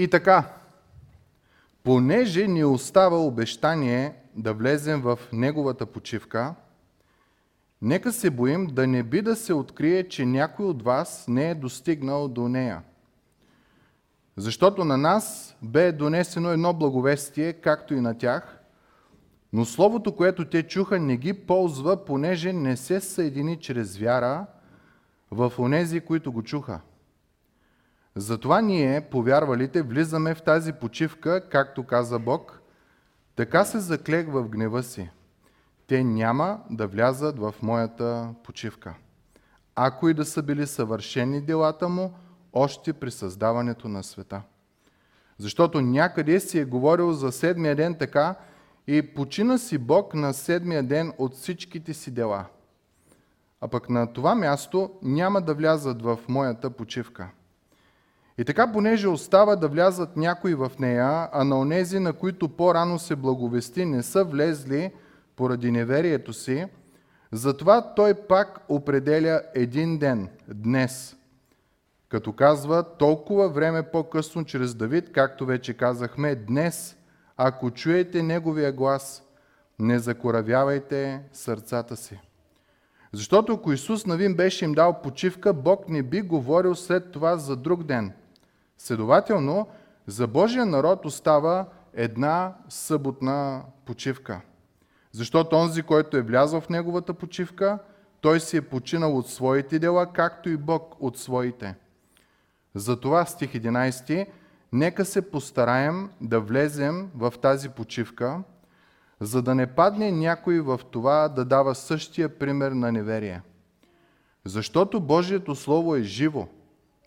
И така, понеже ни остава обещание да влезем в Неговата почивка, нека се боим да не би да се открие, че някой от вас не е достигнал до нея. Защото на нас бе донесено едно благовестие, както и на тях, но словото, което те чуха, не ги ползва, понеже не се съедини чрез вяра в онези, които го чуха. Затова ние, повярвалите, влизаме в тази почивка, както каза Бог, така се заклех в гнева си. Те няма да влязат в моята почивка. Ако и да са били съвършени делата му, още при създаването на света. Защото някъде си е говорил за седмия ден така и почина си Бог на седмия ден от всичките си дела. А пък на това място няма да влязат в моята почивка. И така, понеже остава да влязат някои в нея, а на онези, на които по-рано се благовести, не са влезли поради неверието си, затова той пак определя един ден, днес, като казва толкова време по-късно чрез Давид, както вече казахме, днес, ако чуете Неговия глас, не закоравявайте сърцата си. Защото ако Исус Навин беше им дал почивка, Бог не би говорил след това за друг ден. Следователно, за Божия народ остава една съботна почивка. Защото онзи, който е влязъл в неговата почивка, той си е починал от своите дела, както и Бог от своите. Затова стих 11, нека се постараем да влезем в тази почивка, за да не падне някой в това да дава същия пример на неверие. Защото Божието Слово е живо,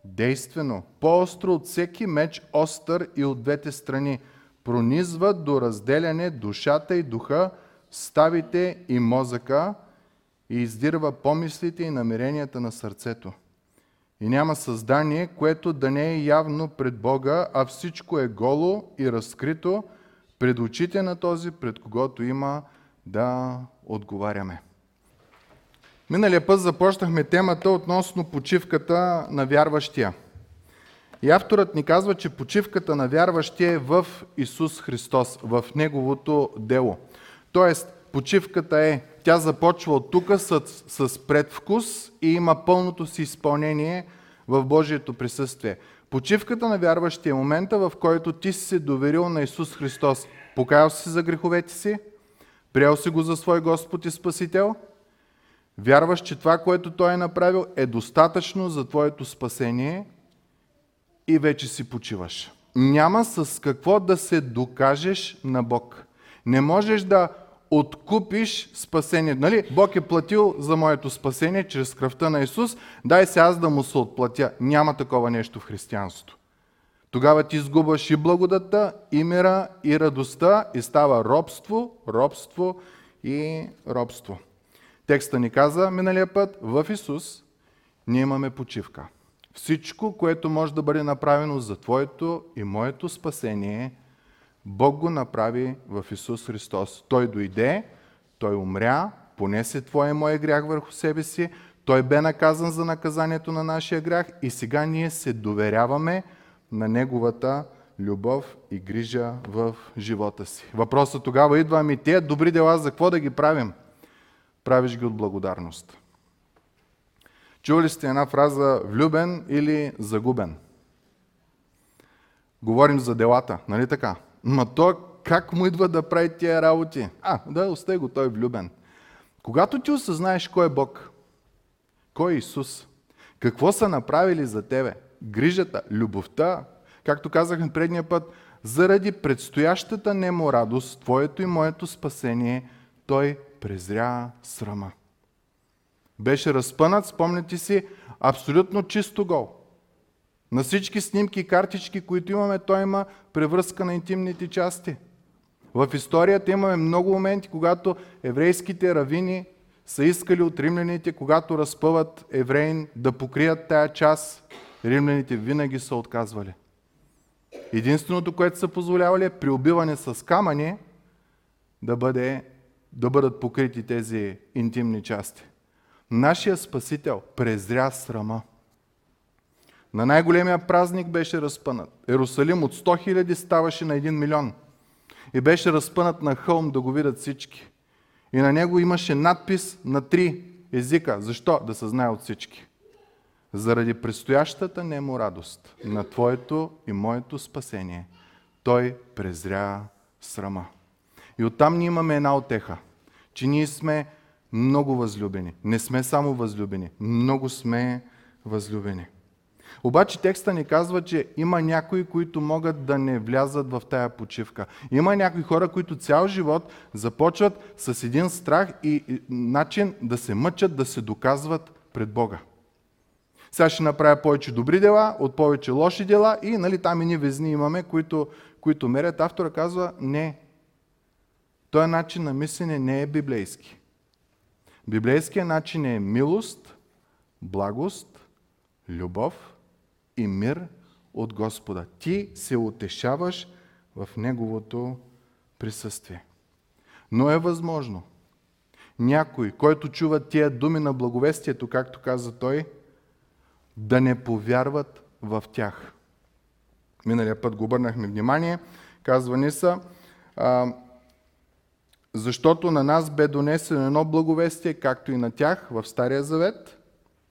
действено, по-остро от всеки меч, остър и от двете страни, пронизва до разделяне душата и духа, ставите и мозъка и издирва помислите и намеренията на сърцето. И няма създание, което да не е явно пред Бога, а всичко е голо и разкрито пред очите на този, пред когото има да отговаряме. Миналия път започнахме темата относно почивката на вярващия. И авторът ни казва, че почивката на вярващия е в Исус Христос, в Неговото дело. Тоест, почивката е, тя започва от тук с, с предвкус и има пълното си изпълнение в Божието присъствие. Почивката на вярващия е момента, в който ти си се доверил на Исус Христос. Покаял си за греховете си, приел си го за свой Господ и Спасител, вярваш, че това, което Той е направил, е достатъчно за твоето спасение и вече си почиваш. Няма с какво да се докажеш на Бог. Не можеш да откупиш спасение. Нали? Бог е платил за моето спасение чрез кръвта на Исус. Дай се аз да му се отплатя. Няма такова нещо в християнството. Тогава ти изгубваш и благодата, и мира, и радостта и става робство, робство и робство. Текста ни каза миналия път, в Исус ние имаме почивка. Всичко, което може да бъде направено за Твоето и моето спасение – Бог го направи в Исус Христос. Той дойде, Той умря, понесе Твоя и моя грях върху себе си, Той бе наказан за наказанието на нашия грях и сега ние се доверяваме на Неговата любов и грижа в живота си. Въпросът тогава идва, ами тези добри дела за какво да ги правим? Правиш ги от благодарност. Чували сте една фраза влюбен или загубен? Говорим за делата, нали така? Ма той как му идва да прави тия работи? А, да, остай го, той е влюбен. Когато ти осъзнаеш кой е Бог, кой е Исус, какво са направили за тебе, грижата, любовта, както казахме предния път, заради предстоящата немо радост, твоето и моето спасение, той презря срама. Беше разпънат, спомняте си, абсолютно чисто гол. На всички снимки и картички, които имаме, той има превръзка на интимните части. В историята имаме много моменти, когато еврейските равини са искали от римляните, когато разпъват евреин, да покрият тая част. Римляните винаги са отказвали. Единственото, което са позволявали е при убиване с камъни да, бъде, да бъдат покрити тези интимни части. Нашия Спасител презря срама. На най-големия празник беше разпънат. Ерусалим от 100 хиляди ставаше на 1 милион. И беше разпънат на хълм да го видят всички. И на него имаше надпис на три езика. Защо? Да се знае от всички. Заради предстоящата немо радост на Твоето и моето спасение, Той презря срама. И оттам ние имаме една отеха, че ние сме много възлюбени. Не сме само възлюбени, много сме възлюбени. Обаче текста ни казва, че има някои, които могат да не влязат в тая почивка. Има някои хора, които цял живот започват с един страх и начин да се мъчат, да се доказват пред Бога. Сега ще направя повече добри дела от повече лоши дела и нали, там и ни везни имаме, които, които мерят. Автора казва, не. Този начин на мислене не е библейски. Библейският начин е милост, благост, любов и мир от Господа. Ти се утешаваш в Неговото присъствие. Но е възможно някой, който чува тия думи на благовестието, както каза той, да не повярват в тях. Миналия път го обърнахме внимание. Казва ни са, защото на нас бе донесено едно благовестие, както и на тях в Стария Завет,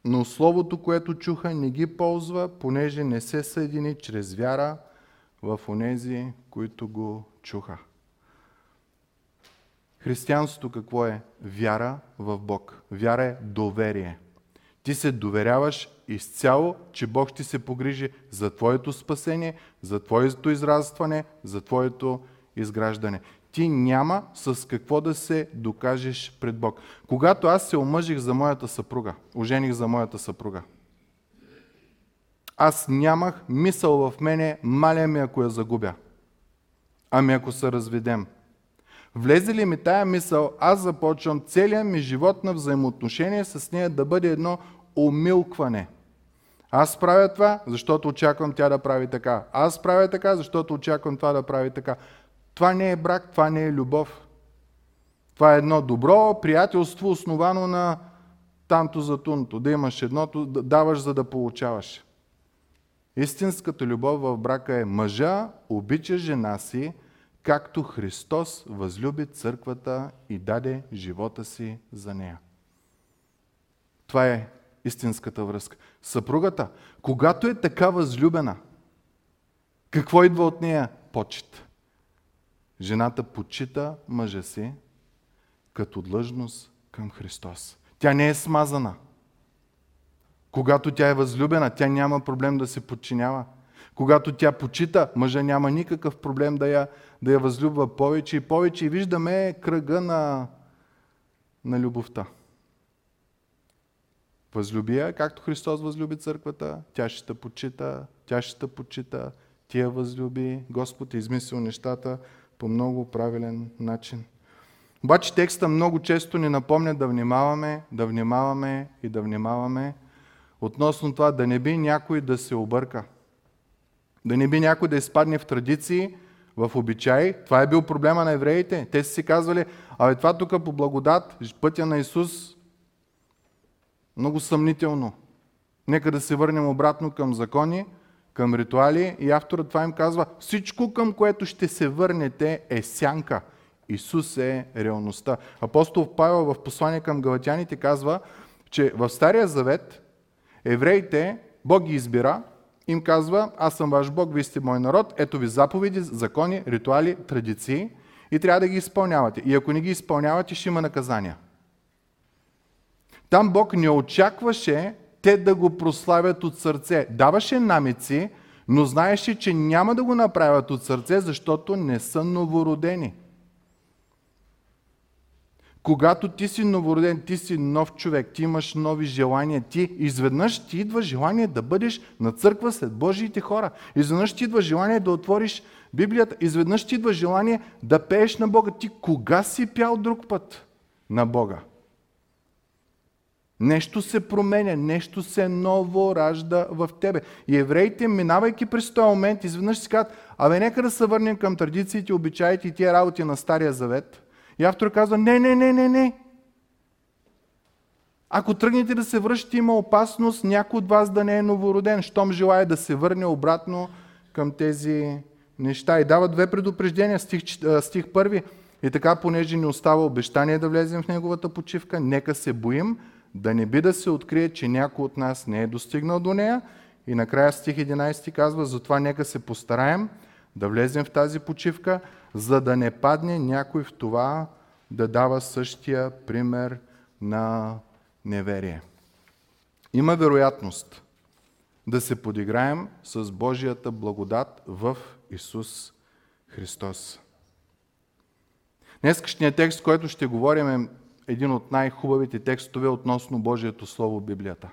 но Словото, което чуха, не ги ползва, понеже не се съедини чрез вяра в онези, които го чуха. Християнството какво е? Вяра в Бог. Вяра е доверие. Ти се доверяваш изцяло, че Бог ще се погрижи за твоето спасение, за твоето израстване, за твоето изграждане. Ти няма с какво да се докажеш пред Бог. Когато аз се омъжих за моята съпруга, ожених за моята съпруга, аз нямах мисъл в мене, маля ми ако я загубя. Ами ако се разведем. Влезе ли ми тая мисъл, аз започвам целият ми живот на взаимоотношение с нея да бъде едно умилкване. Аз правя това, защото очаквам тя да прави така. Аз правя така, защото очаквам това да прави така. Това не е брак, това не е любов. Това е едно добро приятелство, основано на тамто за туното. Да имаш едното, да даваш за да получаваш. Истинската любов в брака е мъжа обича жена си, както Христос възлюби църквата и даде живота си за нея. Това е истинската връзка. Съпругата, когато е така възлюбена, какво идва от нея? Почет. Жената почита мъжа си като длъжност към Христос. Тя не е смазана. Когато тя е възлюбена, тя няма проблем да се подчинява. Когато тя почита, мъжа няма никакъв проблем да я, да я възлюбва повече и повече. И виждаме кръга на, на любовта. Възлюби я, както Христос възлюби църквата, тя ще те почита, тя ще те почита, ти възлюби. Господ е измислил нещата по много правилен начин. Обаче текста много често ни напомня да внимаваме, да внимаваме и да внимаваме относно това да не би някой да се обърка. Да не би някой да изпадне в традиции, в обичаи. Това е бил проблема на евреите. Те са си казвали, абе това тук по благодат, пътя на Исус, много съмнително. Нека да се върнем обратно към закони, към ритуали и авторът това им казва, всичко към което ще се върнете е сянка. Исус е реалността. Апостол Павел в послание към галатяните казва, че в Стария Завет евреите, Бог ги избира, им казва, аз съм ваш Бог, вие сте мой народ, ето ви заповеди, закони, ритуали, традиции и трябва да ги изпълнявате. И ако не ги изпълнявате, ще има наказания. Там Бог не очакваше те да го прославят от сърце. Даваше намеци, но знаеше, че няма да го направят от сърце, защото не са новородени. Когато ти си новороден, ти си нов човек, ти имаш нови желания, ти изведнъж ти идва желание да бъдеш на църква след Божиите хора. Изведнъж ти идва желание да отвориш Библията, изведнъж ти идва желание да пееш на Бога. Ти кога си пял друг път на Бога? Нещо се променя, нещо се ново ражда в тебе. И евреите, минавайки през този момент, изведнъж си казват, абе нека да се върнем към традициите, обичаите и тия работи на Стария Завет. И автор казва, не, не, не, не, не. Ако тръгнете да се връщате, има опасност някой от вас да не е новороден, щом желая да се върне обратно към тези неща. И дава две предупреждения, стих, стих първи. И така, понеже ни остава обещание да влезем в неговата почивка, нека се боим да не би да се открие, че някой от нас не е достигнал до нея. И накрая стих 11 казва, затова нека се постараем да влезем в тази почивка, за да не падне някой в това да дава същия пример на неверие. Има вероятност да се подиграем с Божията благодат в Исус Христос. Днескашният текст, който ще говорим е един от най-хубавите текстове относно Божието Слово в Библията.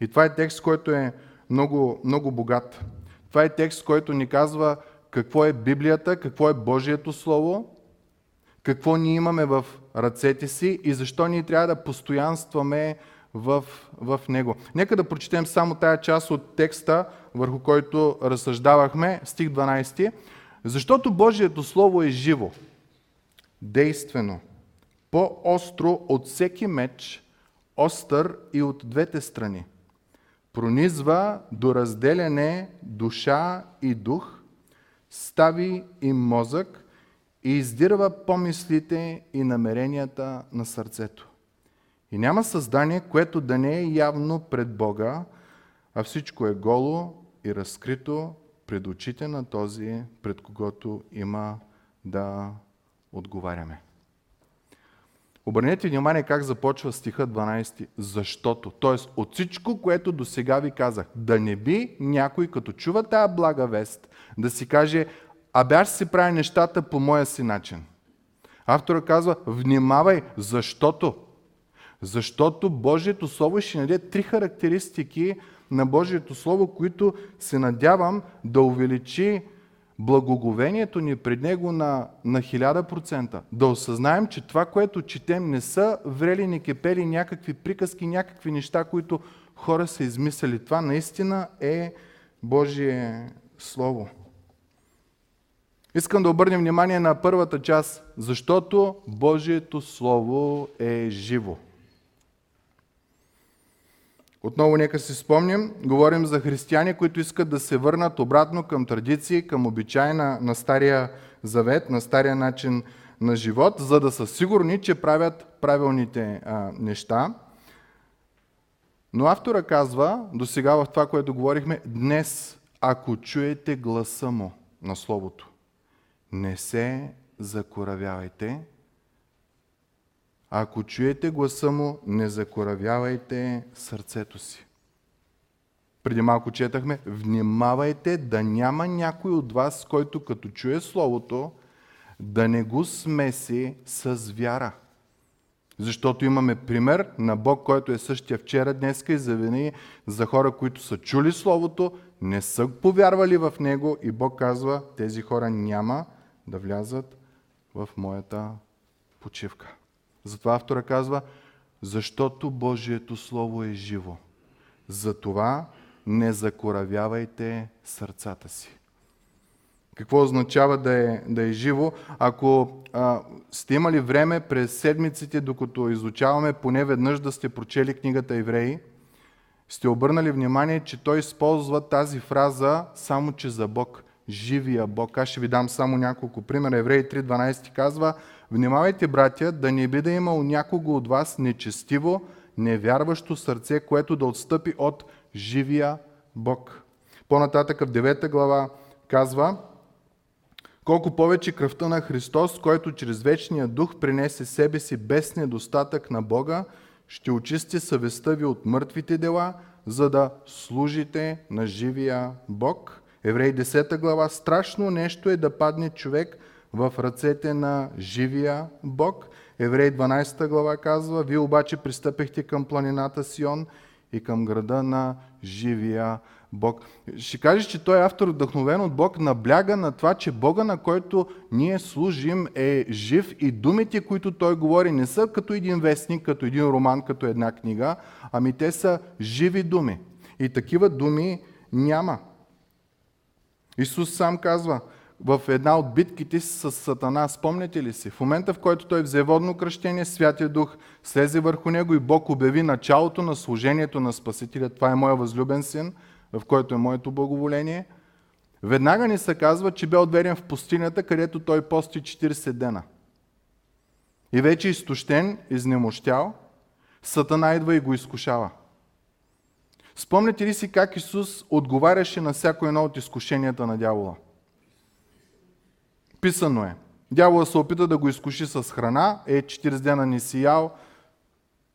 И това е текст, който е много, много богат. Това е текст, който ни казва какво е Библията, какво е Божието Слово, какво ние имаме в ръцете си и защо ние трябва да постоянстваме в, в него. Нека да прочетем само тая част от текста, върху който разсъждавахме, стих 12. Защото Божието Слово е живо, действено, по-остро от всеки меч, остър и от двете страни. Пронизва до разделяне душа и дух, стави и мозък и издирва помислите и намеренията на сърцето. И няма създание, което да не е явно пред Бога, а всичко е голо и разкрито пред очите на този, пред когото има да отговаряме. Обърнете внимание как започва стиха 12. Защото, т.е. от всичко, което до сега ви казах, да не би някой, като чува тая блага вест, да си каже, абе аз си правя нещата по моя си начин. Автора казва, внимавай, защото. Защото Божието Слово ще даде три характеристики на Божието Слово, които се надявам да увеличи благоговението ни пред Него на, на 1000%. Да осъзнаем, че това, което четем, не са врели, не кепели някакви приказки, някакви неща, които хора са измислили. Това наистина е Божие Слово. Искам да обърнем внимание на първата част, защото Божието Слово е живо. Отново нека си спомним, говорим за християни, които искат да се върнат обратно към традиции, към обичай на, на Стария Завет, на Стария начин на живот, за да са сигурни, че правят правилните а, неща. Но автора казва, до сега в това, което говорихме, днес, ако чуете гласа му на Словото, не се закоравявайте, ако чуете гласа му, не закоравявайте сърцето си. Преди малко четахме, внимавайте да няма някой от вас, който като чуе Словото, да не го смеси с вяра. Защото имаме пример на Бог, който е същия вчера, днеска и завинаги за хора, които са чули Словото, не са повярвали в Него и Бог казва, тези хора няма да влязат в моята почивка. Затова автора казва, защото Божието Слово е живо. Затова не закоравявайте сърцата си. Какво означава да е, да е живо? Ако а, сте имали време през седмиците, докато изучаваме, поне веднъж да сте прочели книгата Евреи, сте обърнали внимание, че той използва тази фраза само че за Бог. Живия Бог. Аз ще ви дам само няколко примера. Евреи 3.12 казва, Внимавайте, братя, да не би да е имал някого от вас нечестиво, невярващо сърце, което да отстъпи от живия Бог. По-нататък в 9 глава казва, колко повече кръвта на Христос, който чрез вечния дух принесе себе си без недостатък на Бога, ще очисти съвестта ви от мъртвите дела, за да служите на живия Бог. Еврей 10 глава, страшно нещо е да падне човек – в ръцете на живия Бог. Еврей 12 глава казва, вие обаче пристъпихте към планината Сион и към града на живия Бог. Ще кажеш, че той е автор вдъхновен от Бог, набляга на това, че Бога, на който ние служим, е жив и думите, които той говори, не са като един вестник, като един роман, като една книга, ами те са живи думи. И такива думи няма. Исус сам казва, в една от битките с Сатана. Спомняте ли си? В момента, в който той взе водно кръщение, Святия Дух слезе върху него и Бог обяви началото на служението на Спасителя. Това е моя възлюбен син, в който е моето благоволение. Веднага ни се казва, че бе отведен в пустинята, където той пости 40 дена. И вече изтощен, изнемощял, Сатана идва и го изкушава. Спомняте ли си как Исус отговаряше на всяко едно от изкушенията на дявола? Писано е. Дявола се опита да го изкуши с храна, е 40 дена не си ял,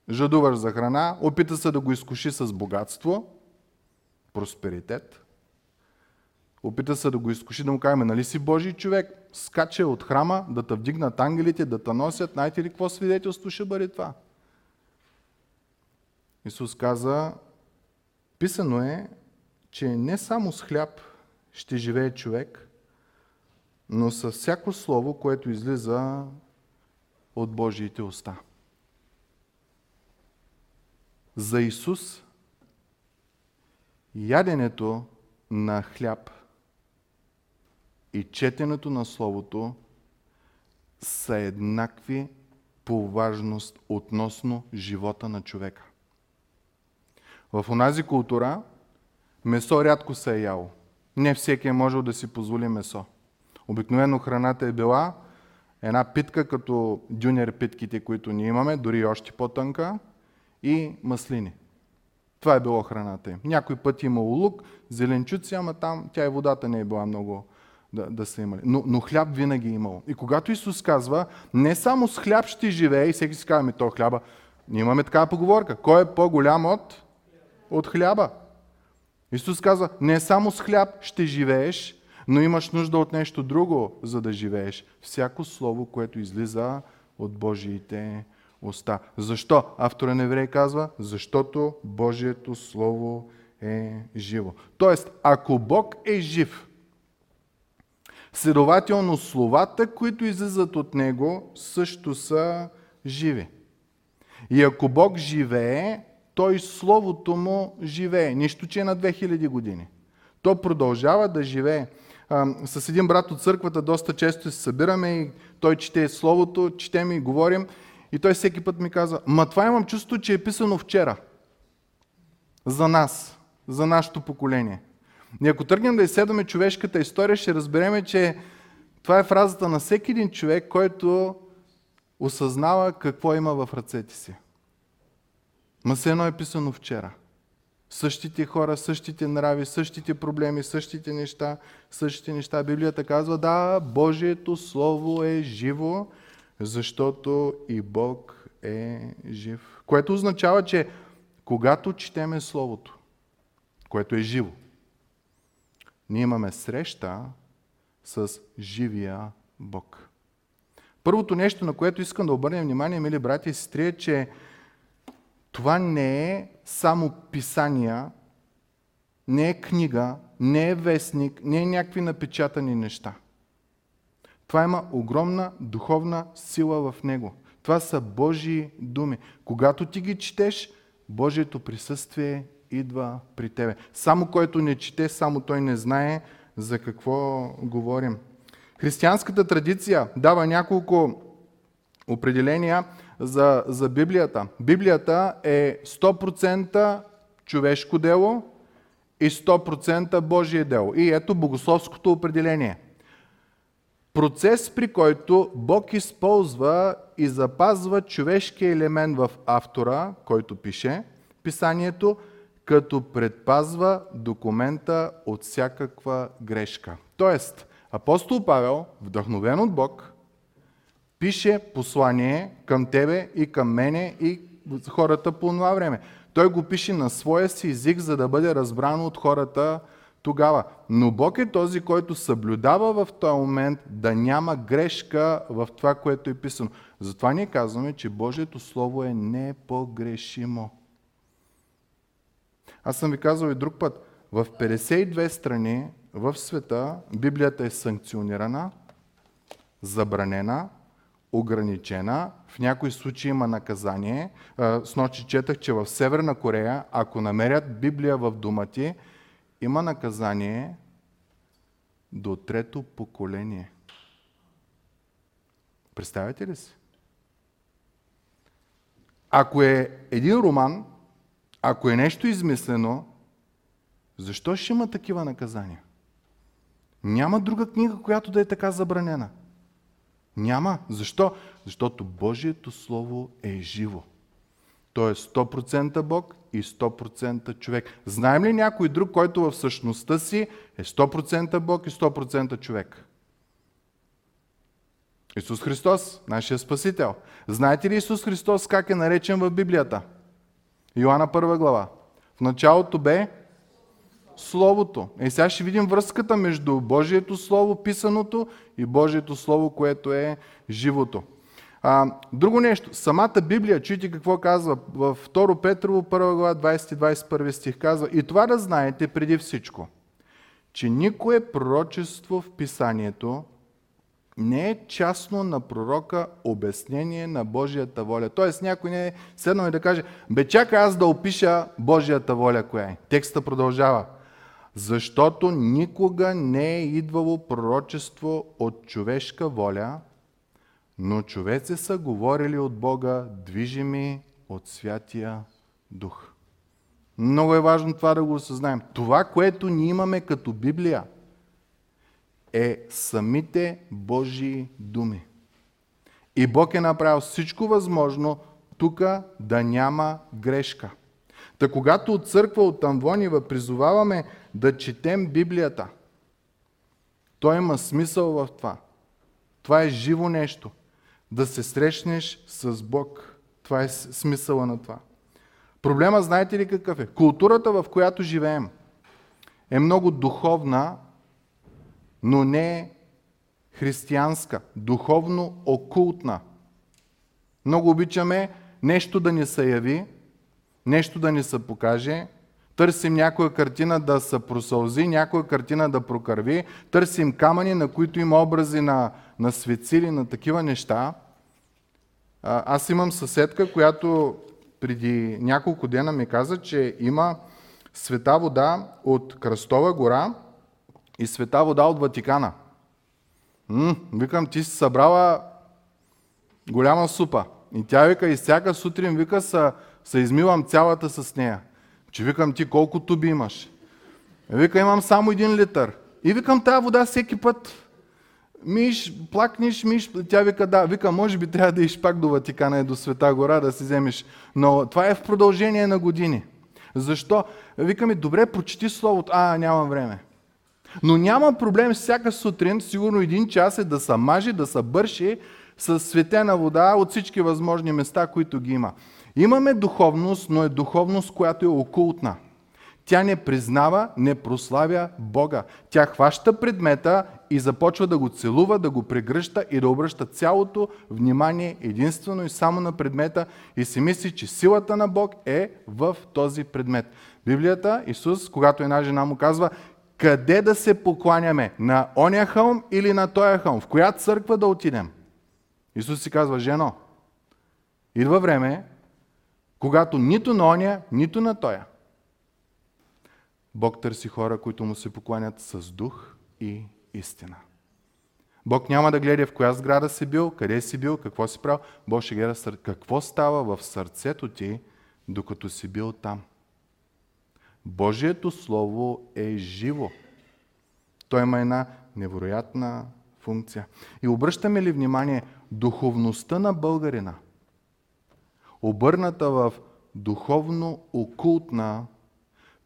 жадуваш за храна, опита се да го изкуши с богатство, просперитет, опита се да го изкуши да му каже, нали си Божий човек, скача от храма, да те вдигнат ангелите, да те носят, знаете ли какво свидетелство ще бъде това? Исус каза, писано е, че не само с хляб ще живее човек, но с всяко слово, което излиза от Божиите уста. За Исус яденето на хляб и четенето на Словото са еднакви по важност относно живота на човека. В онази култура месо рядко се е яло. Не всеки е можел да си позволи месо. Обикновено храната е била една питка, като дюнер питките, които ние имаме, дори още по-тънка, и маслини. Това е било храната им. Някой път имало лук, зеленчуци, ама там тя и водата не е била много да, да са имали. Но, но хляб винаги е имало. И когато Исус казва, не само с хляб ще живее, и всеки си казва, ми то хляба, ние имаме такава поговорка. Кой е по-голям от, от хляба? Исус казва, не само с хляб ще живееш, но имаш нужда от нещо друго, за да живееш. Всяко слово, което излиза от Божиите уста. Защо? Автора на Еврей казва, защото Божието Слово е живо. Тоест, ако Бог е жив, следователно словата, които излизат от Него, също са живи. И ако Бог живее, той Словото му живее. Нищо, че е на 2000 години. То продължава да живее с един брат от църквата доста често се събираме и той чете Словото, четем и говорим. И той всеки път ми казва, ма това имам чувство, че е писано вчера. За нас, за нашето поколение. И ако тръгнем да изследваме човешката история, ще разбереме, че това е фразата на всеки един човек, който осъзнава какво има в ръцете си. Ма се едно е писано вчера. Същите хора, същите нрави, същите проблеми, същите неща, същите неща. Библията казва, да, Божието Слово е живо, защото и Бог е жив. Което означава, че когато четеме Словото, което е живо, ние имаме среща с живия Бог. Първото нещо, на което искам да обърнем внимание, мили брати и сестри, е, че това не е само писания, не е книга, не е вестник, не е някакви напечатани неща. Това има огромна духовна сила в него. Това са Божии думи. Когато ти ги четеш, Божието присъствие идва при тебе. Само който не чете, само той не знае за какво говорим. Християнската традиция дава няколко определения за, за Библията. Библията е 100% човешко дело и 100% Божие дело. И ето богословското определение. Процес, при който Бог използва и запазва човешкия елемент в автора, който пише писанието, като предпазва документа от всякаква грешка. Тоест, апостол Павел, вдъхновен от Бог, пише послание към тебе и към мене и хората по това време. Той го пише на своя си език, за да бъде разбрано от хората тогава. Но Бог е този, който съблюдава в този момент да няма грешка в това, което е писано. Затова ние казваме, че Божието Слово е непогрешимо. Аз съм ви казал и друг път. В 52 страни в света Библията е санкционирана, забранена, ограничена, в някои случаи има наказание. С ночи четах, че в Северна Корея, ако намерят Библия в дома ти, има наказание до трето поколение. Представяте ли си? Ако е един роман, ако е нещо измислено, защо ще има такива наказания? Няма друга книга, която да е така забранена. Няма. Защо? Защото Божието Слово е живо. То е 100% Бог и 100% човек. Знаем ли някой друг, който в същността си е 100% Бог и 100% човек? Исус Христос, нашия Спасител. Знаете ли Исус Христос как е наречен в Библията? Йоанна 1 глава. В началото бе Словото. И сега ще видим връзката между Божието Слово, писаното, и Божието Слово, което е живото. А, друго нещо, самата Библия, чуйте какво казва в 2 Петрово 1 глава 20-21 стих казва и това да знаете преди всичко, че никое пророчество в писанието не е частно на пророка обяснение на Божията воля. Тоест някой не е седнал и да каже, бе чакай аз да опиша Божията воля коя е. Текста продължава. Защото никога не е идвало пророчество от човешка воля, но човеци са говорили от Бога, движими от Святия Дух. Много е важно това да го осъзнаем. Това, което ние имаме като Библия, е самите Божии думи. И Бог е направил всичко възможно тук да няма грешка. Та когато от църква от Амвонива призоваваме да четем Библията, то има смисъл в това. Това е живо нещо да се срещнеш с Бог. Това е смисъла на това. Проблема, знаете ли какъв е? Културата, в която живеем, е много духовна, но не християнска, духовно окултна. Много обичаме нещо да ни се яви, нещо да ни се покаже, търсим някоя картина да се просълзи, някоя картина да прокърви, търсим камъни, на които има образи на на светци на такива неща. Аз имам съседка, която преди няколко дена ми каза, че има света вода от Кръстова гора и света вода от Ватикана. М, викам, ти си събрала голяма супа. И тя вика, и всяка сутрин вика, са, са измивам цялата с нея. Че викам, ти колко туби имаш? Вика, имам само един литър. И викам, тая вода всеки път Миш, плакнеш, миш, тя вика, да, вика, може би трябва да иш пак до Ватикана и до Света гора да си вземеш. Но това е в продължение на години. Защо? Викаме, добре, прочети Словото. А, нямам време. Но няма проблем всяка сутрин, сигурно един час е да се мажи, да се бърши с светена вода от всички възможни места, които ги има. Имаме духовност, но е духовност, която е окултна. Тя не признава, не прославя Бога. Тя хваща предмета и започва да го целува, да го прегръща и да обръща цялото внимание единствено и само на предмета и си мисли, че силата на Бог е в този предмет. Библията, Исус, когато една жена му казва, къде да се покланяме? На оня хълм или на тоя хълм? В коя църква да отидем? Исус си казва, жено, идва време, когато нито на оня, нито на тоя Бог търси хора, които му се покланят с дух и истина. Бог няма да гледа в коя сграда си бил, къде си бил, какво си правил. Бог ще гледа какво става в сърцето ти, докато си бил там. Божието Слово е живо. Той има една невероятна функция. И обръщаме ли внимание, духовността на българина, обърната в духовно-окултна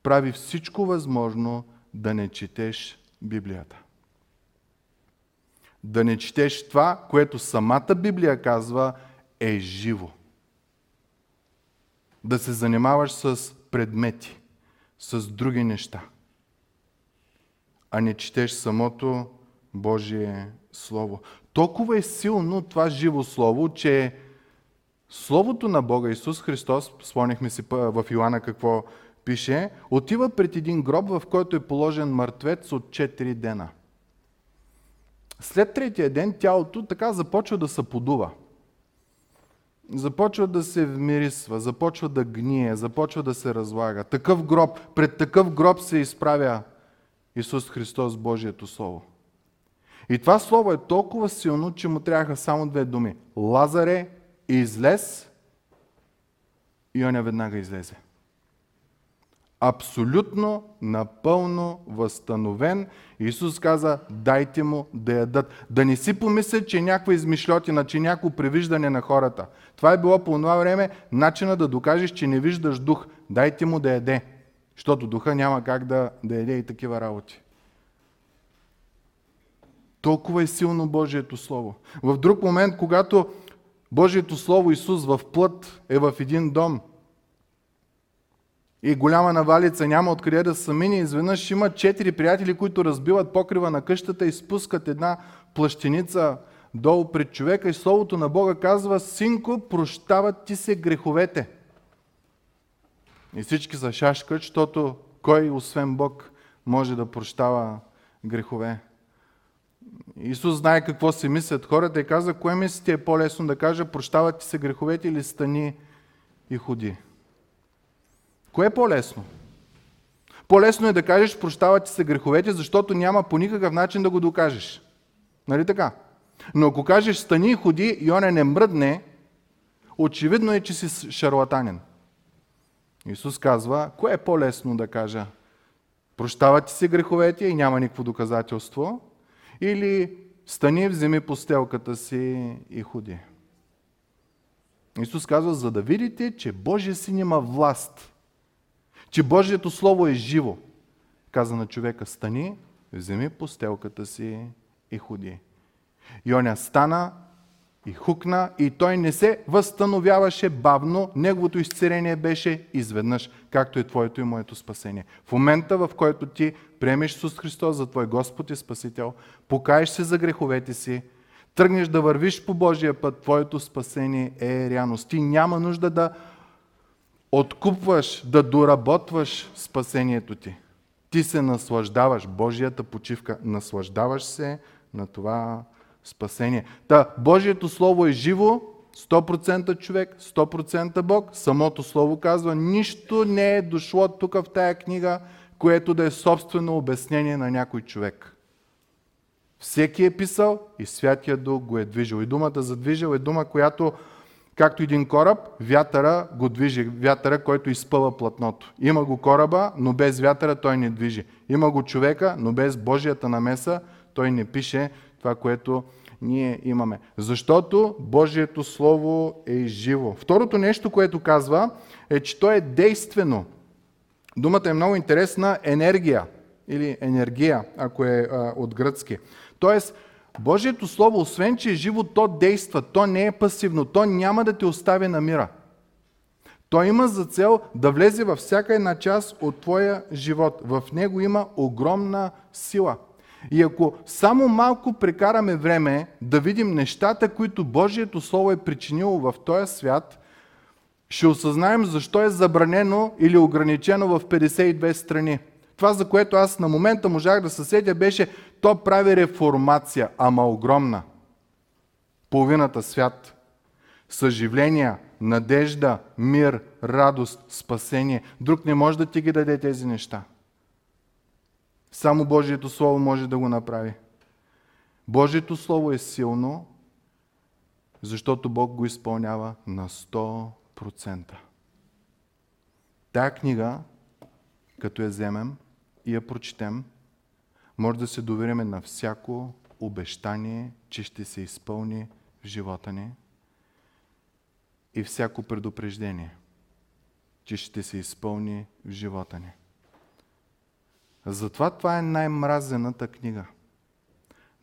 прави всичко възможно да не четеш Библията. Да не четеш това, което самата Библия казва е живо. Да се занимаваш с предмети, с други неща, а не четеш самото Божие Слово. Толкова е силно това живо Слово, че Словото на Бога Исус Христос, спомняхме си в Йоанна какво пише, отива пред един гроб, в който е положен мъртвец от 4 дена. След третия ден тялото така започва да се подува. Започва да се вмирисва, започва да гние, започва да се разлага. Такъв гроб, пред такъв гроб се изправя Исус Христос Божието Слово. И това слово е толкова силно, че му трябваха само две думи. Лазаре, излез и он веднага излезе. Абсолютно, напълно възстановен. Исус каза, дайте му да ядат. Да не си помислят, че някаква измишлетина, че някакво превиждане на хората. Това е било по това време начина да докажеш, че не виждаш дух. Дайте му да яде. Защото духа няма как да, да яде и такива работи. Толкова е силно Божието Слово. В друг момент, когато Божието Слово Исус в плът е в един дом и голяма навалица няма откъде да са мини, изведнъж има четири приятели, които разбиват покрива на къщата и спускат една плащеница долу пред човека и Словото на Бога казва, синко, прощават ти се греховете. И всички са шашкат, защото кой освен Бог може да прощава грехове? Исус знае какво си мислят хората и каза, кое мислите е по-лесно да кажа, прощават ти се греховете или стани и ходи? Кое е по-лесно? По-лесно е да кажеш, прощават ти се греховете, защото няма по никакъв начин да го докажеш. Нали така? Но ако кажеш, стани и ходи и он не мръдне, очевидно е, че си шарлатанен. Исус казва, кое е по-лесно да кажа? Прощават ти се греховете и няма никакво доказателство – или стани, вземи постелката си и ходи. Исус казва, за да видите, че Божия син има власт, че Божието Слово е живо. Каза на човека, стани, вземи постелката си и ходи. И оня стана и хукна и той не се възстановяваше бавно, неговото изцерение беше изведнъж, както е твоето и моето спасение. В момента, в който ти приемеш Исус Христос за твой Господ и Спасител, покаеш се за греховете си, тръгнеш да вървиш по Божия път, твоето спасение е реалност. Ти няма нужда да откупваш, да доработваш спасението ти. Ти се наслаждаваш, Божията почивка, наслаждаваш се на това спасение. Та, Божието Слово е живо, 100% човек, 100% Бог. Самото Слово казва, нищо не е дошло тук в тая книга, което да е собствено обяснение на някой човек. Всеки е писал и Святия Дух го е движил. И думата за движил е дума, която, както един кораб, вятъра го движи. Вятъра, който изпъва платното. Има го кораба, но без вятъра той не движи. Има го човека, но без Божията намеса той не пише това, което ние имаме. Защото Божието Слово е живо. Второто нещо, което казва, е, че то е действено. Думата е много интересна енергия или енергия, ако е а, от гръцки. Тоест, Божието Слово, освен че е живо, то действа, то не е пасивно, то няма да те остави на мира. То има за цел да влезе във всяка една част от твоя живот. В него има огромна сила. И ако само малко прекараме време да видим нещата, които Божието Слово е причинило в този свят, ще осъзнаем защо е забранено или ограничено в 52 страни. Това, за което аз на момента можах да съседя, беше то прави реформация, ама огромна. Половината свят. Съживление, надежда, мир, радост, спасение. Друг не може да ти ги даде тези неща. Само Божието Слово може да го направи. Божието Слово е силно, защото Бог го изпълнява на 100%. Тая книга, като я вземем и я прочетем, може да се довериме на всяко обещание, че ще се изпълни в живота ни и всяко предупреждение, че ще се изпълни в живота ни. Затова това е най-мразената книга.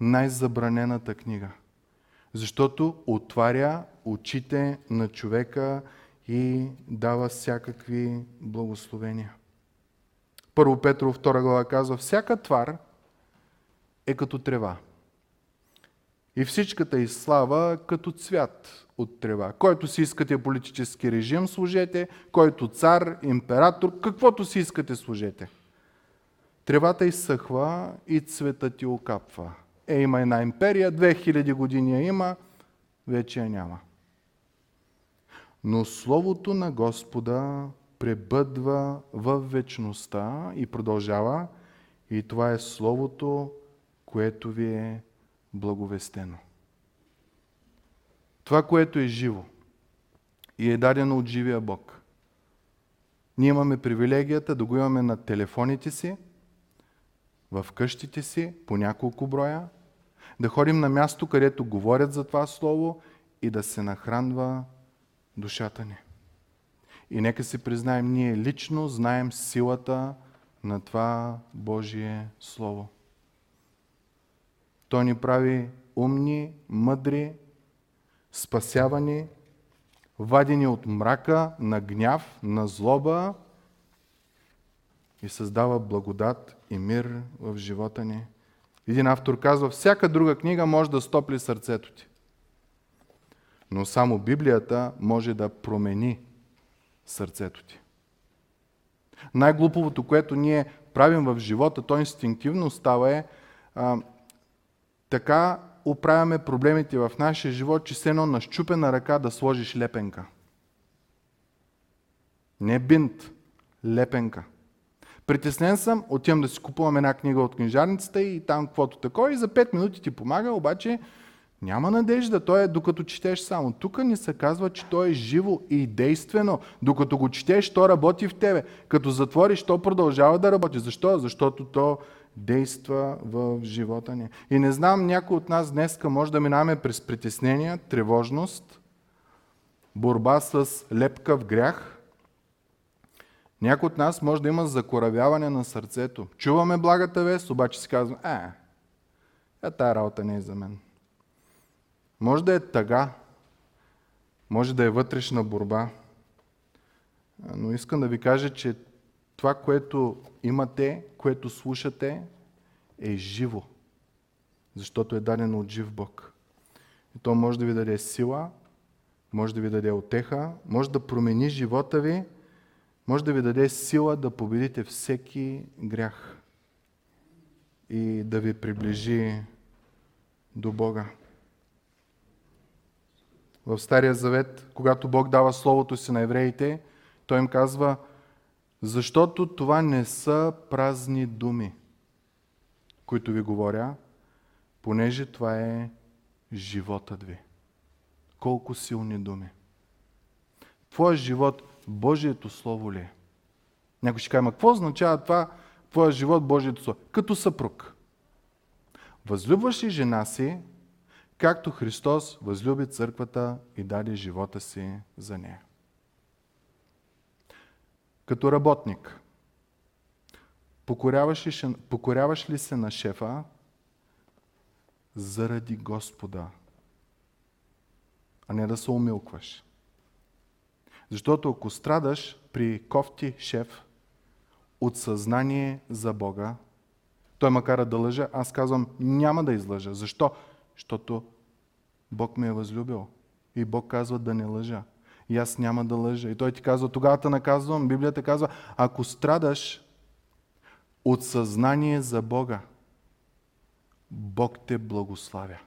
Най-забранената книга. Защото отваря очите на човека и дава всякакви благословения. Първо Петро 2 глава казва, всяка твар е като трева. И всичката и слава като цвят от трева. Който си искате политически режим, служете, който цар, император, каквото си искате, служете. Тревата изсъхва и цветът ти окапва. Е, има една империя, 2000 години я има, вече я няма. Но Словото на Господа пребъдва в вечността и продължава. И това е Словото, което ви е благовестено. Това, което е живо и е дадено от живия Бог. Ние имаме привилегията да го имаме на телефоните си, в къщите си, по няколко броя, да ходим на място, където говорят за това слово и да се нахранва душата ни. И нека си признаем, ние лично знаем силата на това Божие Слово. То ни прави умни, мъдри, спасявани, вадени от мрака, на гняв, на злоба и създава благодат и мир в живота ни. Един автор казва, всяка друга книга може да стопли сърцето ти. Но само Библията може да промени сърцето ти. Най-глуповото, което ние правим в живота, то инстинктивно става е а, така оправяме проблемите в нашия живот, че се едно на щупена ръка да сложиш лепенка. Не бинт, лепенка. Притеснен съм, отивам да си купувам една книга от книжарницата и там каквото такова и за 5 минути ти помага, обаче няма надежда. Той е докато четеш само. Тук ни се казва, че той е живо и действено. Докато го четеш, то работи в тебе. Като затвориш, то продължава да работи. Защо? Защото то действа в живота ни. И не знам, някой от нас днеска може да минаме през притеснения, тревожност, борба с лепка в грях. Някой от нас може да има закоравяване на сърцето. Чуваме благата вест, обаче си казваме, е, е, тая работа не е за мен. Може да е тъга, може да е вътрешна борба, но искам да ви кажа, че това, което имате, което слушате, е живо, защото е дадено от жив Бог. И то може да ви даде сила, може да ви даде отеха, може да промени живота ви, може да ви даде сила да победите всеки грях и да ви приближи до Бога. В Стария Завет, когато Бог дава Словото си на евреите, Той им казва, защото това не са празни думи, които ви говоря, понеже това е животът ви. Колко силни думи. Твоя живот Божието Слово ли е? Някой ще каже, какво означава това, твоя живот Божието Слово? Като съпруг. Възлюбваш ли жена си, както Христос възлюби църквата и даде живота си за нея. Като работник, покоряваш ли, покоряваш ли се на шефа заради Господа, а не да се умилкваш? Защото ако страдаш при кофти шеф от съзнание за Бога, той ма кара да лъжа, аз казвам, няма да излъжа. Защо? Защото Бог ме е възлюбил. И Бог казва да не лъжа. И аз няма да лъжа. И той ти казва, тогава те наказвам. Библията казва, ако страдаш от съзнание за Бога, Бог те благославя.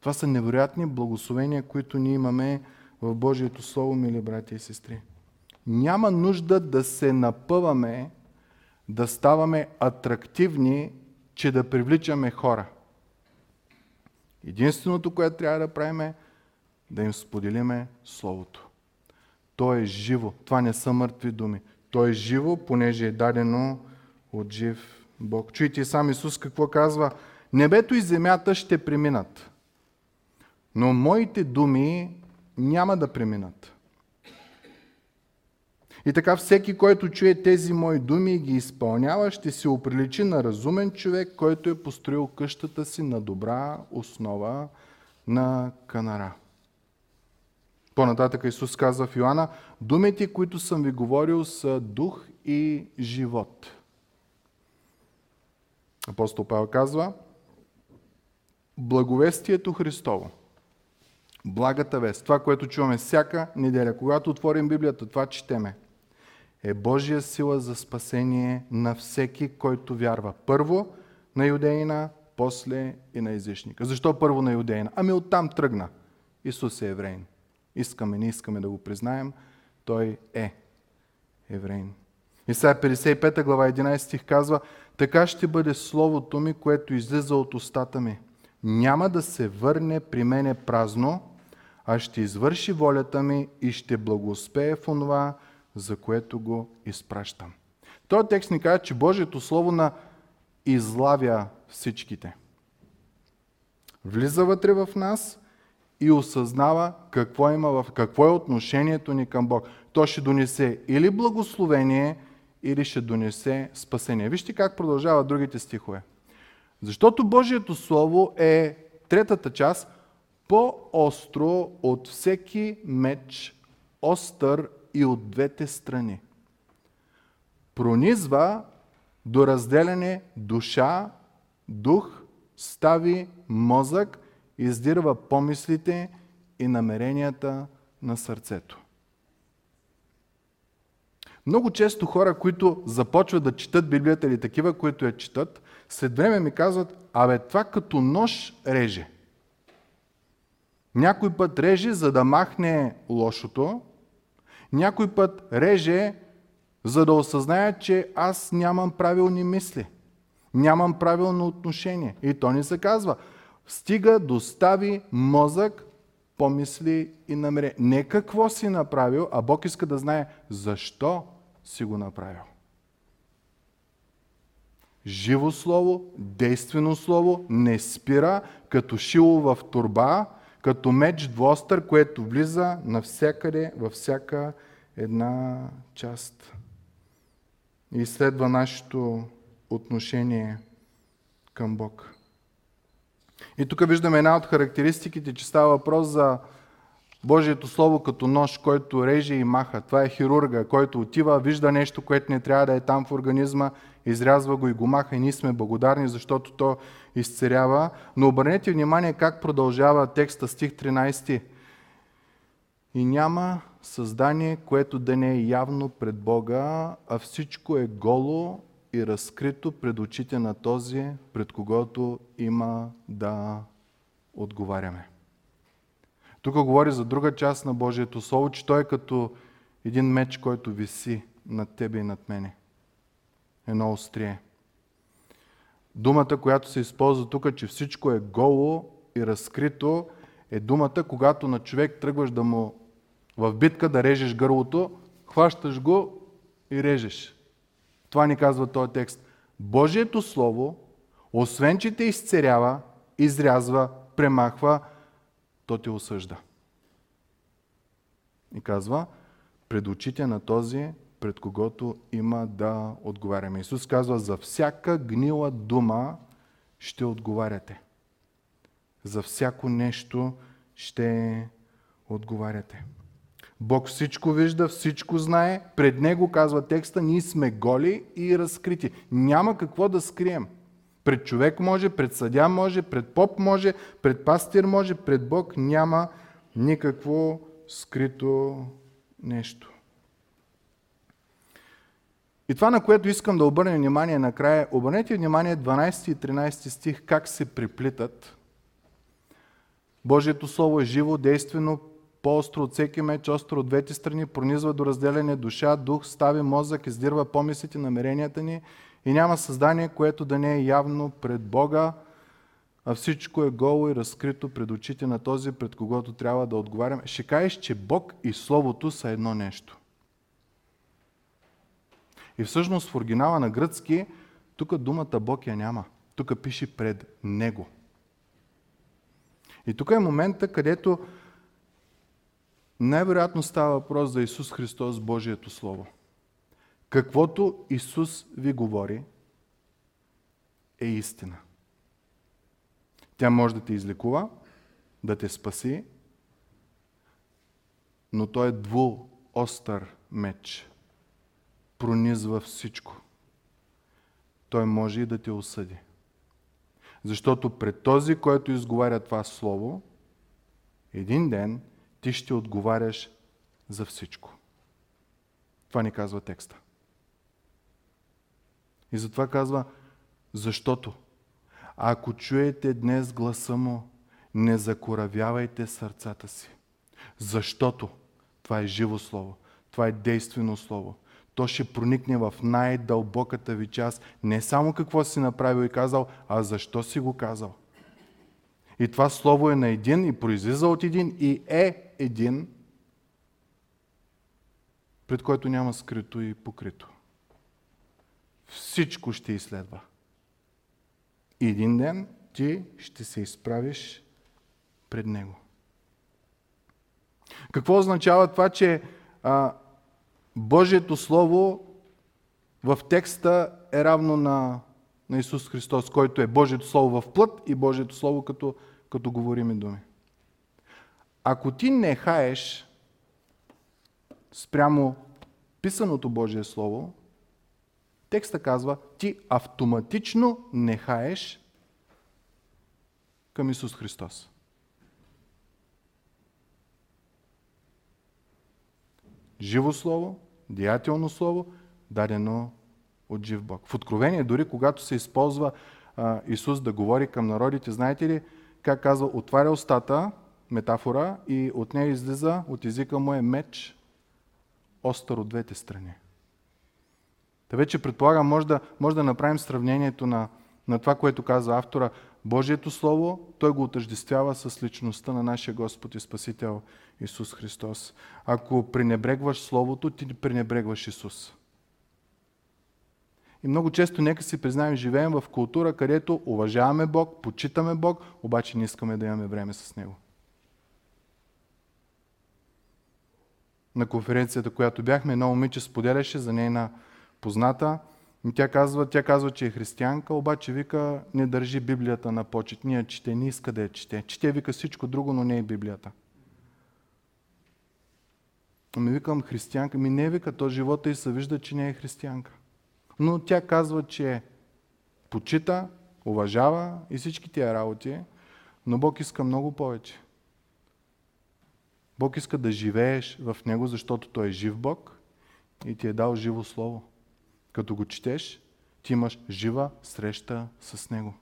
Това са невероятни благословения, които ние имаме в Божието Слово, мили брати и сестри. Няма нужда да се напъваме, да ставаме атрактивни, че да привличаме хора. Единственото, което трябва да правим е да им споделиме Словото. То е живо. Това не са мъртви думи. То е живо, понеже е дадено от жив Бог. Чуйте сам Исус какво казва. Небето и земята ще преминат, но моите думи няма да преминат. И така всеки, който чуе тези мои думи и ги изпълнява, ще се оприличи на разумен човек, който е построил къщата си на добра основа на канара. По-нататък Исус казва в Йоанна, думите, които съм ви говорил, са дух и живот. Апостол Павел казва, благовестието Христово, благата вест, това, което чуваме всяка неделя, когато отворим Библията, това четеме – е Божия сила за спасение на всеки, който вярва. Първо на юдеина, после и на езичника. Защо първо на юдеина? Ами оттам тръгна. Исус е еврейн. Искаме, не искаме да го признаем, той е еврейн. Исайя 55 глава 11 стих казва, така ще бъде словото ми, което излиза от устата ми. Няма да се върне при мене празно, а ще извърши волята ми и ще благоуспее в онова, за което го изпращам. Този текст ни казва, че Божието Слово на излавя всичките. Влиза вътре в нас и осъзнава какво, има в, какво е отношението ни към Бог. То ще донесе или благословение, или ще донесе спасение. Вижте как продължава другите стихове. Защото Божието Слово е третата част по-остро от всеки меч, остър и от двете страни. Пронизва до разделяне душа, дух, стави мозък, издирва помислите и намеренията на сърцето. Много често хора, които започват да четат Библията или такива, които я четат, след време ми казват, абе това като нож реже. Някой път реже, за да махне лошото, някой път реже, за да осъзная, че аз нямам правилни мисли, нямам правилно отношение. И то ни се казва, стига достави мозък, помисли и намере. Не какво си направил, а Бог иска да знае защо си го направил. Живо слово, действено слово, не спира, като шило в турба, като меч двостър, което влиза навсякъде, във всяка една част. И изследва нашето отношение към Бог. И тук виждаме една от характеристиките, че става въпрос за Божието Слово като нож, който реже и маха. Това е хирурга, който отива, вижда нещо, което не трябва да е там в организма, изрязва го и го маха и ние сме благодарни, защото то изцерява. Но обърнете внимание как продължава текста стих 13. И няма създание, което да не е явно пред Бога, а всичко е голо и разкрито пред очите на този, пред когото има да отговаряме. Тук говори за друга част на Божието Слово, че той е като един меч, който виси над тебе и над мене. Едно острие. Думата, която се използва тук, че всичко е голо и разкрито, е думата, когато на човек тръгваш да му в битка да режеш гърлото, хващаш го и режеш. Това ни казва този текст. Божието Слово, освен че те изцерява, изрязва, премахва, то те осъжда. И казва, пред очите на този, пред когото има да отговаряме. Исус казва, за всяка гнила дума ще отговаряте. За всяко нещо ще отговаряте. Бог всичко вижда, всичко знае. Пред Него, казва текста, ние сме голи и разкрити. Няма какво да скрием. Пред човек може, пред съдя може, пред поп може, пред пастир може, пред Бог няма никакво скрито нещо. И това, на което искам да обърнем внимание накрая, обърнете внимание 12 и 13 стих, как се приплитат. Божието Слово е живо, действено, по-остро от всеки меч, остро от двете страни, пронизва до разделяне душа, дух, стави мозък, издирва помислите, намеренията ни и няма създание, което да не е явно пред Бога, а всичко е голо и разкрито пред очите на този, пред когото трябва да отговаряме. Ще кажеш, че Бог и Словото са едно нещо. И всъщност в оригинала на гръцки, тук думата Бог я няма. Тук пише пред Него. И тук е момента, където най-вероятно става въпрос за Исус Христос, Божието Слово. Каквото Исус ви говори, е истина. Тя може да те излекува, да те спаси, но той е двуостър меч. Пронизва всичко. Той може и да те осъди. Защото пред този, който изговаря това слово, един ден ти ще отговаряш за всичко. Това ни казва текста. И затова казва, защото ако чуете днес гласа му, не закоравявайте сърцата си. Защото това е живо слово, това е действено слово. то ще проникне в най-дълбоката ви част. Не само какво си направил и казал, а защо си го казал. И това слово е на един и произлиза от един и е един, пред който няма скрито и покрито. Всичко ще изследва. И един ден ти ще се изправиш пред него. Какво означава това, че а, Божието Слово в текста е равно на, на Исус Христос, който е Божието Слово в плът и Божието Слово като, като говориме думи. Ако ти не хаеш спрямо писаното Божие Слово, текста казва, ти автоматично не хаеш към Исус Христос. Живо Слово, деятелно Слово, дадено от жив Бог. В Откровение, дори когато се използва а, Исус да говори към народите, знаете ли как казва, отваря устата, метафора, и от нея излиза, от езика му е меч, остър от двете страни. Та вече предполагам, може да, може да направим сравнението на, на това, което казва автора. Божието Слово, той го отъждествява с личността на нашия Господ и Спасител Исус Христос. Ако пренебрегваш Словото, ти пренебрегваш Исус. И много често, нека си признаем, живеем в култура, където уважаваме Бог, почитаме Бог, обаче не искаме да имаме време с Него. На конференцията, която бяхме, едно момиче споделяше за нейна позната. Тя казва, тя казва, че е християнка, обаче вика, не държи Библията на почет. Ние чете, не иска да я чете. Чете, вика всичко друго, но не е Библията. Ами викам християнка. Ми не вика, то живота и се вижда, че не е християнка. Но тя казва, че почита, уважава и всички тия работи, но Бог иска много повече. Бог иска да живееш в Него, защото Той е жив Бог и ти е дал живо Слово. Като го четеш, ти имаш жива среща с Него.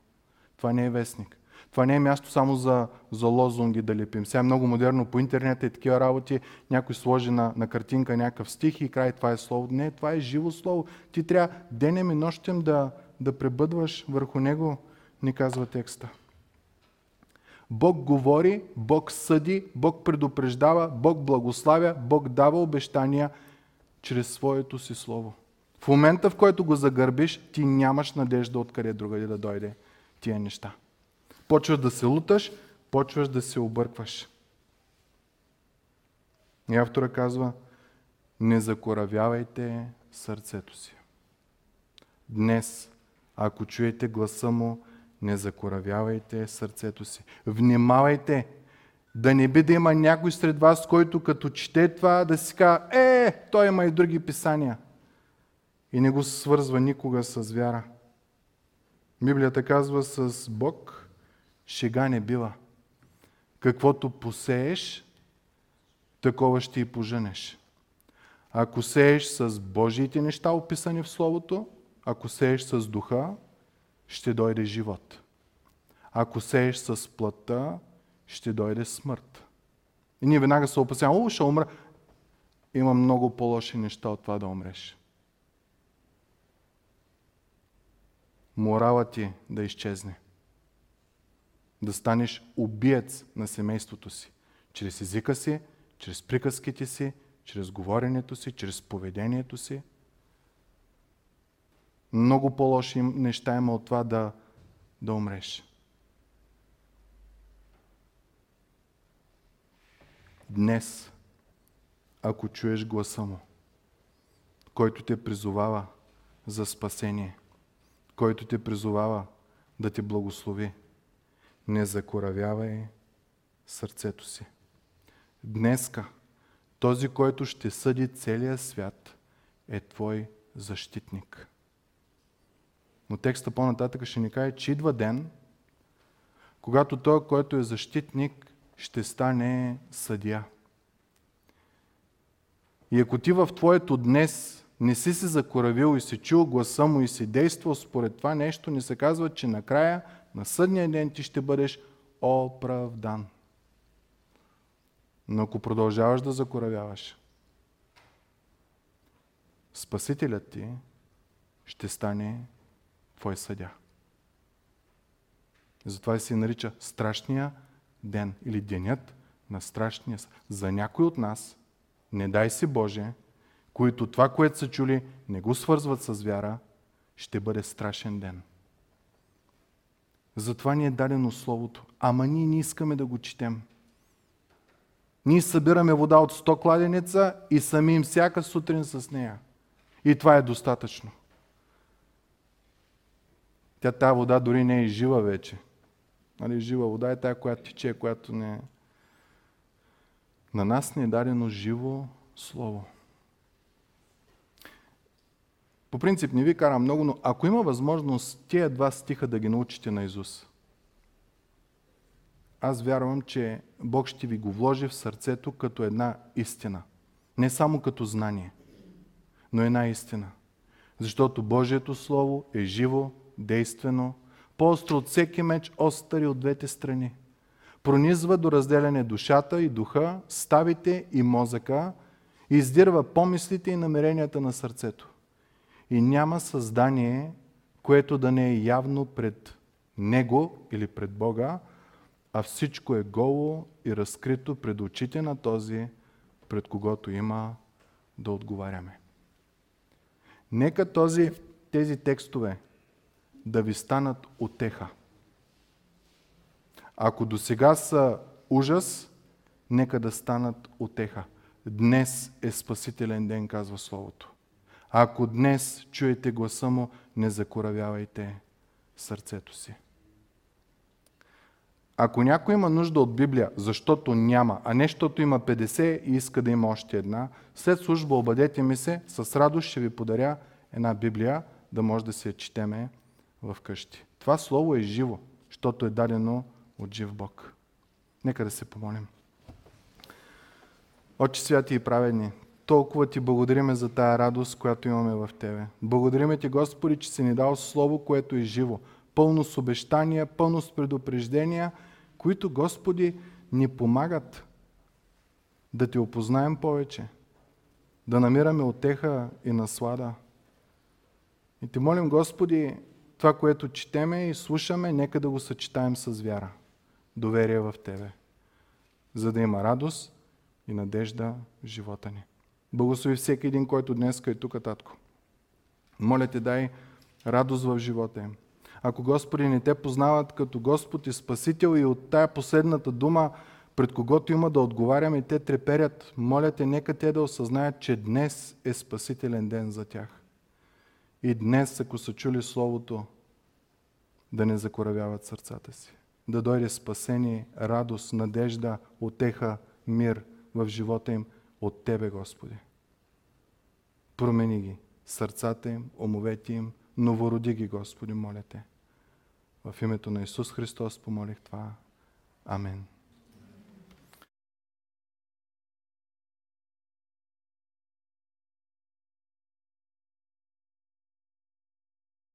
Това не е вестник. Това не е място само за, за лозунги да лепим. Сега е много модерно по интернет и такива работи. Някой сложи на, на картинка някакъв стих и край това е слово. Не, това е живо слово. Ти трябва денем и нощем да, да пребъдваш върху него, ни казва текста. Бог говори, Бог съди, Бог предупреждава, Бог благославя, Бог дава обещания чрез своето си слово. В момента, в който го загърбиш, ти нямаш надежда откъде другаде да дойде тия неща. Почваш да се луташ, почваш да се объркваш. И автора казва, не закоравявайте сърцето си. Днес, ако чуете гласа му, не закоравявайте сърцето си. Внимавайте, да не би да има някой сред вас, който като чете това, да си казва, е, той има и други писания. И не го свързва никога с вяра. Библията казва с Бог, шега не бива. Каквото посееш, такова ще и поженеш. Ако сееш с Божиите неща, описани в Словото, ако сееш с духа, ще дойде живот. Ако сееш с плътта, ще дойде смърт. И ние веднага се опасяваме, о, ще умра. Има много по-лоши неща от това да умреш. Моралът ти да изчезне. Да станеш убиец на семейството си. Чрез езика си, чрез приказките си, чрез говоренето си, чрез поведението си. Много по-лоши неща има от това да, да умреш. Днес, ако чуеш гласа му, който те призовава за спасение, който те призовава да те благослови, не закоравявай сърцето си. Днеска, този, който ще съди целия свят, е твой защитник. Но текста по-нататък ще ни каже, че идва ден, когато той, който е защитник, ще стане съдия. И ако ти в твоето днес не си се закоравил и си чул гласа му и си действал според това нещо, не се казва, че накрая на съдния ден ти ще бъдеш оправдан. Но ако продължаваш да закоравяваш, Спасителят ти ще стане твой съдя. Затова се нарича страшния ден или денят на страшния съд. За някой от нас, не дай си Боже, които това, което са чули, не го свързват с вяра, ще бъде страшен ден. Затова ни е дадено Словото. Ама ние не искаме да го четем. Ние събираме вода от 100 кладенеца и самим всяка сутрин с нея. И това е достатъчно. Тя тази вода дори не е жива вече. Нали, жива вода е тая, която тече, която не е. На нас не е дадено живо слово. По принцип не ви карам много, но ако има възможност тия два стиха да ги научите на Исус, аз вярвам, че Бог ще ви го вложи в сърцето като една истина. Не само като знание, но една истина. Защото Божието Слово е живо, действено, по-остро от всеки меч, остър от двете страни. Пронизва до разделяне душата и духа, ставите и мозъка, издирва помислите и намеренията на сърцето. И няма създание, което да не е явно пред Него или пред Бога, а всичко е голо и разкрито пред очите на този, пред когото има да отговаряме. Нека този, тези текстове да ви станат отеха. Ако до сега са ужас, нека да станат отеха. Днес е спасителен ден, казва Словото. Ако днес чуете гласа му, не закоравявайте сърцето си. Ако някой има нужда от Библия, защото няма, а не защото има 50 и иска да има още една, след служба обадете ми се, с радост ще ви подаря една Библия, да може да се я четеме в къщи. Това слово е живо, защото е дадено от жив Бог. Нека да се помолим. Отче святи и праведни, толкова ти благодариме за тая радост, която имаме в Тебе. Благодариме ти, Господи, че си ни дал Слово, което е живо, пълно с обещания, пълно с предупреждения, които, Господи, ни помагат да Те опознаем повече, да намираме отеха и наслада. И Ти молим, Господи, това, което четеме и слушаме, нека да го съчетаем с вяра, доверие в Тебе, за да има радост и надежда в живота ни. Благослови всеки един, който днес е тук, татко. Моля те, дай радост в живота им. Ако Господи не те познават като Господ и Спасител и от тая последната дума, пред когото има да отговаряме те треперят, моля те, нека те да осъзнаят, че днес е спасителен ден за тях. И днес, ако са чули Словото, да не закоравяват сърцата си. Да дойде спасение, радост, надежда, отеха, мир в живота им от Тебе, Господи. Промени ги, сърцата им, умовете им, новороди ги, Господи, моля Те. В името на Исус Христос помолих това. Амин.